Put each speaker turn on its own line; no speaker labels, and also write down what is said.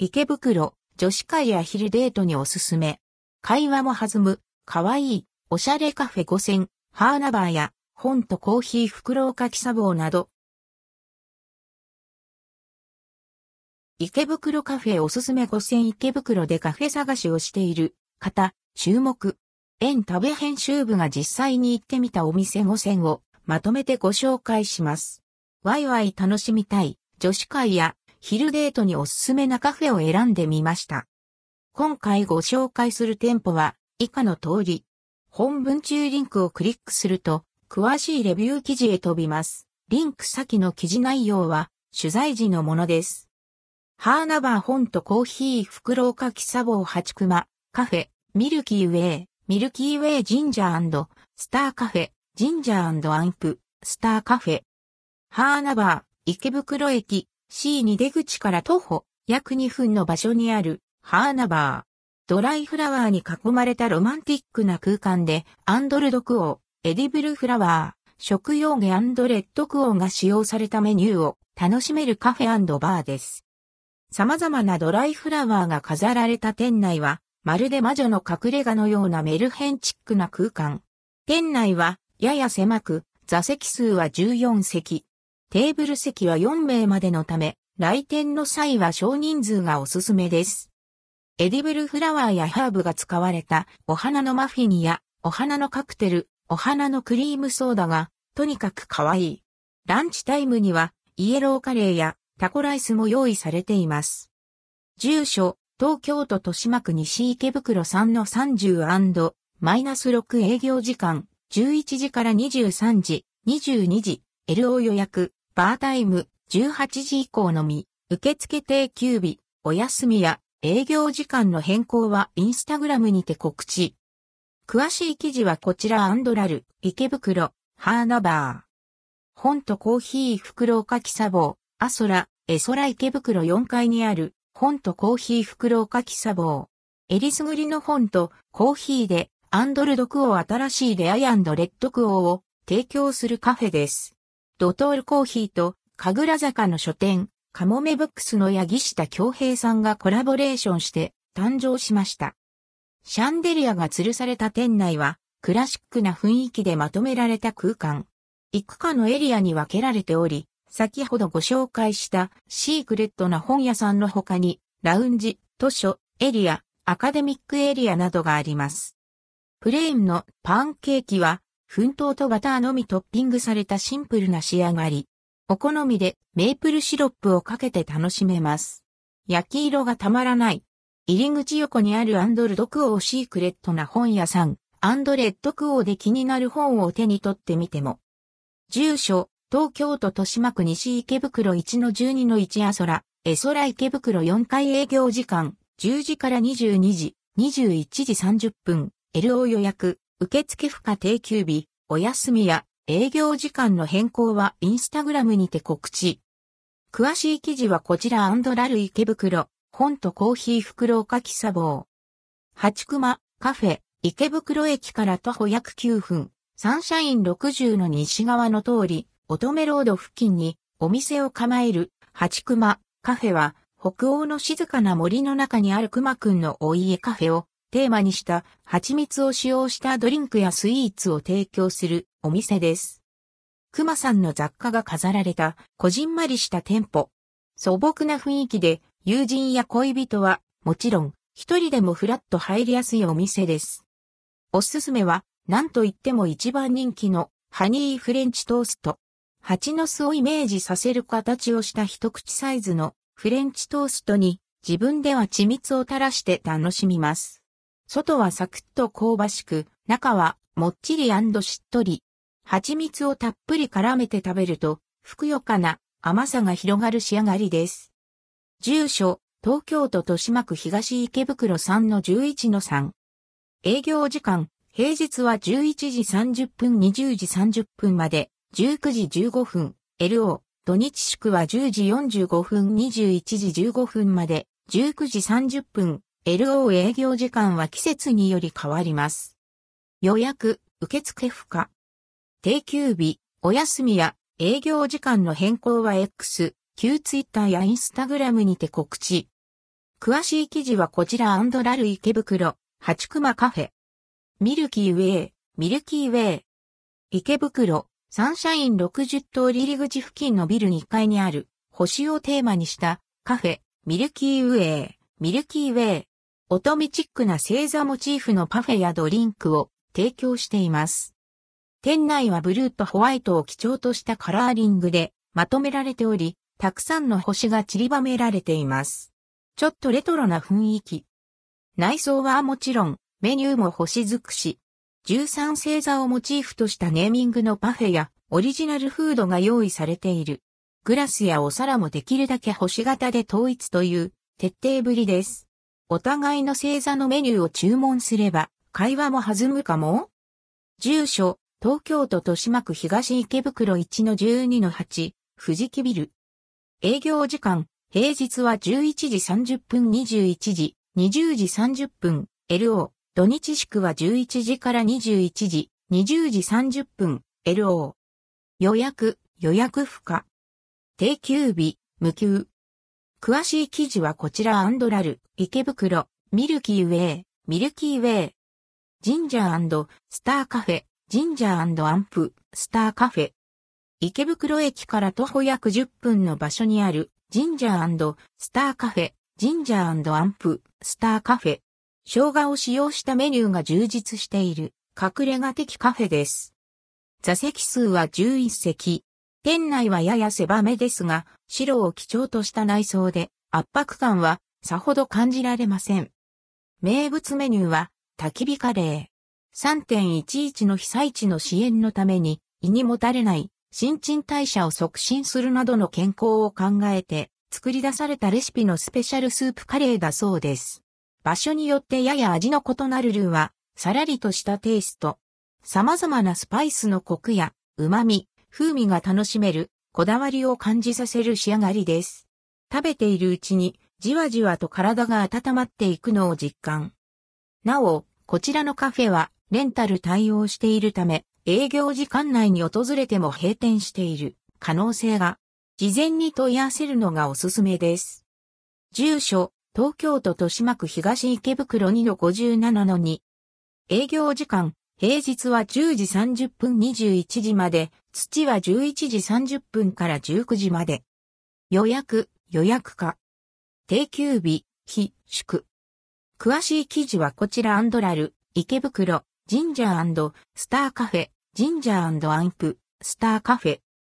池袋、女子会や昼デートにおすすめ。会話も弾む、かわいい、おしゃれカフェ5000、ハーナバーや、本とコーヒー袋かき茶房など。池袋カフェおすすめ5000池袋でカフェ探しをしている方、注目。園食べ編集部が実際に行ってみたお店5選をまとめてご紹介します。ワイワイ楽しみたい女子会や昼デートにおすすめなカフェを選んでみました。今回ご紹介する店舗は以下の通り。本文中リンクをクリックすると詳しいレビュー記事へ飛びます。リンク先の記事内容は取材時のものです。ハーナバー本とコーヒー袋かき茶房八熊カフェミルキーウェイミルキーウェイジンジャースターカフェ、ジンジャーアンプ、スターカフェ。ハーナバー、池袋駅、C2 出口から徒歩、約2分の場所にある、ハーナバー。ドライフラワーに囲まれたロマンティックな空間で、アンドルドクオー、エディブルフラワー、食用毛レッドクオーが使用されたメニューを楽しめるカフェバーです。様々なドライフラワーが飾られた店内は、まるで魔女の隠れ家のようなメルヘンチックな空間。店内はやや狭く、座席数は14席。テーブル席は4名までのため、来店の際は少人数がおすすめです。エディブルフラワーやハーブが使われたお花のマフィンやお花のカクテル、お花のクリームソーダがとにかく可愛い。ランチタイムにはイエローカレーやタコライスも用意されています。住所、東京都豊島区西池袋 3-30& マイナス6営業時間11時から23時、22時、LO 予約、バータイム18時以降のみ、受付定休日、お休みや営業時間の変更はインスタグラムにて告知。詳しい記事はこちらアンドラル、池袋、ハーナバー。本とコーヒー袋かき砂防、アソラ、エソラ池袋4階にある本とコーヒー袋かき砂防。エリスグリの本とコーヒーでアンドルドクオ新しいレアレッドクオーを提供するカフェです。ドトールコーヒーと神楽坂の書店、カモメブックスの八木下京平さんがコラボレーションして誕生しました。シャンデリアが吊るされた店内はクラシックな雰囲気でまとめられた空間。いくかのエリアに分けられており、先ほどご紹介したシークレットな本屋さんの他に、ラウンジ、図書、エリア、アカデミックエリアなどがあります。プレーンのパンケーキは、粉糖とバターのみトッピングされたシンプルな仕上がり。お好みでメープルシロップをかけて楽しめます。焼き色がたまらない。入り口横にあるアンドルドクオーシークレットな本屋さん、アンドレッドクオーで気になる本を手に取ってみても。住所、東京都豊島区西池袋1の12の1アソラ、エソラ池袋4階営業時間、10時から22時、21時30分、LO 予約、受付不可定休日、お休みや営業時間の変更はインスタグラムにて告知。詳しい記事はこちらアンドラル池袋、本とコーヒー袋かき砂防。八熊、カフェ、池袋駅から徒歩約9分、サンシャイン60の西側の通り、乙女ロード付近にお店を構える八熊カフェは北欧の静かな森の中にある熊くんのお家カフェをテーマにした蜂蜜を使用したドリンクやスイーツを提供するお店です。熊さんの雑貨が飾られたこじんまりした店舗。素朴な雰囲気で友人や恋人はもちろん一人でもフラッと入りやすいお店です。おすすめは何と言っても一番人気のハニーフレンチトースト。蜂の巣をイメージさせる形をした一口サイズのフレンチトーストに自分では緻密を垂らして楽しみます。外はサクッと香ばしく、中はもっちりしっとり。蜂蜜をたっぷり絡めて食べると、ふくよかな甘さが広がる仕上がりです。住所、東京都豊島区東池袋3-11-3。営業時間、平日は11時30分20時30分まで。19時15分、LO、土日祝は10時45分21時15分まで、19時30分、LO 営業時間は季節により変わります。予約、受付不可。定休日、お休みや営業時間の変更は X、旧 Twitter や Instagram にて告知。詳しい記事はこちらラル池袋、八熊カフェ。ミルキーウェイ、ミルキーウェイ。池袋、サンシャイン60通り入り口付近のビル2階にある、星をテーマにしたカフェ、ミルキーウェイ、ミルキーウェイ。乙女チックな星座モチーフのパフェやドリンクを提供しています。店内はブルーとホワイトを基調としたカラーリングでまとめられており、たくさんの星が散りばめられています。ちょっとレトロな雰囲気。内装はもちろん、メニューも星尽くし。13星座をモチーフとしたネーミングのパフェやオリジナルフードが用意されている。グラスやお皿もできるだけ星型で統一という徹底ぶりです。お互いの星座のメニューを注文すれば、会話も弾むかも？住所、東京都豊島区東池袋1-12-8、富士木ビル。営業時間、平日は11時30分21時、20時30分、LO、土日祝は11時から21時、20時30分、LO。予約、予約不可。定休日、無休。詳しい記事はこちらアンドラル、池袋、ミルキーウェイ、ミルキーウェイ。ジンジャースターカフェ、ジンジャーアンプ、スターカフェ。池袋駅から徒歩約10分の場所にある、ジンジャースターカフェ、ジンジャーアンプ、スターカフェ。生姜を使用したメニューが充実している、隠れ家的カフェです。座席数は11席。店内はやや狭めですが、白を基調とした内装で圧迫感はさほど感じられません。名物メニューは焚き火カレー。3.11の被災地の支援のために胃にもたれない新陳代謝を促進するなどの健康を考えて作り出されたレシピのスペシャルスープカレーだそうです。場所によってやや味の異なるルーはさらりとしたテイスト。様々なスパイスのコクや旨味、風味が楽しめる、こだわりを感じさせる仕上がりです。食べているうちに、じわじわと体が温まっていくのを実感。なお、こちらのカフェは、レンタル対応しているため、営業時間内に訪れても閉店している可能性が、事前に問い合わせるのがおすすめです。住所、東京都豊島区東池袋2-57-2。営業時間、平日は10時30分21時まで、土は11時30分から19時まで。予約、予約可。定休日、日、祝。詳しい記事はこちらアンドラル、池袋、ジンジャースターカフェ、ジンジャーアンプ、スターカフェ。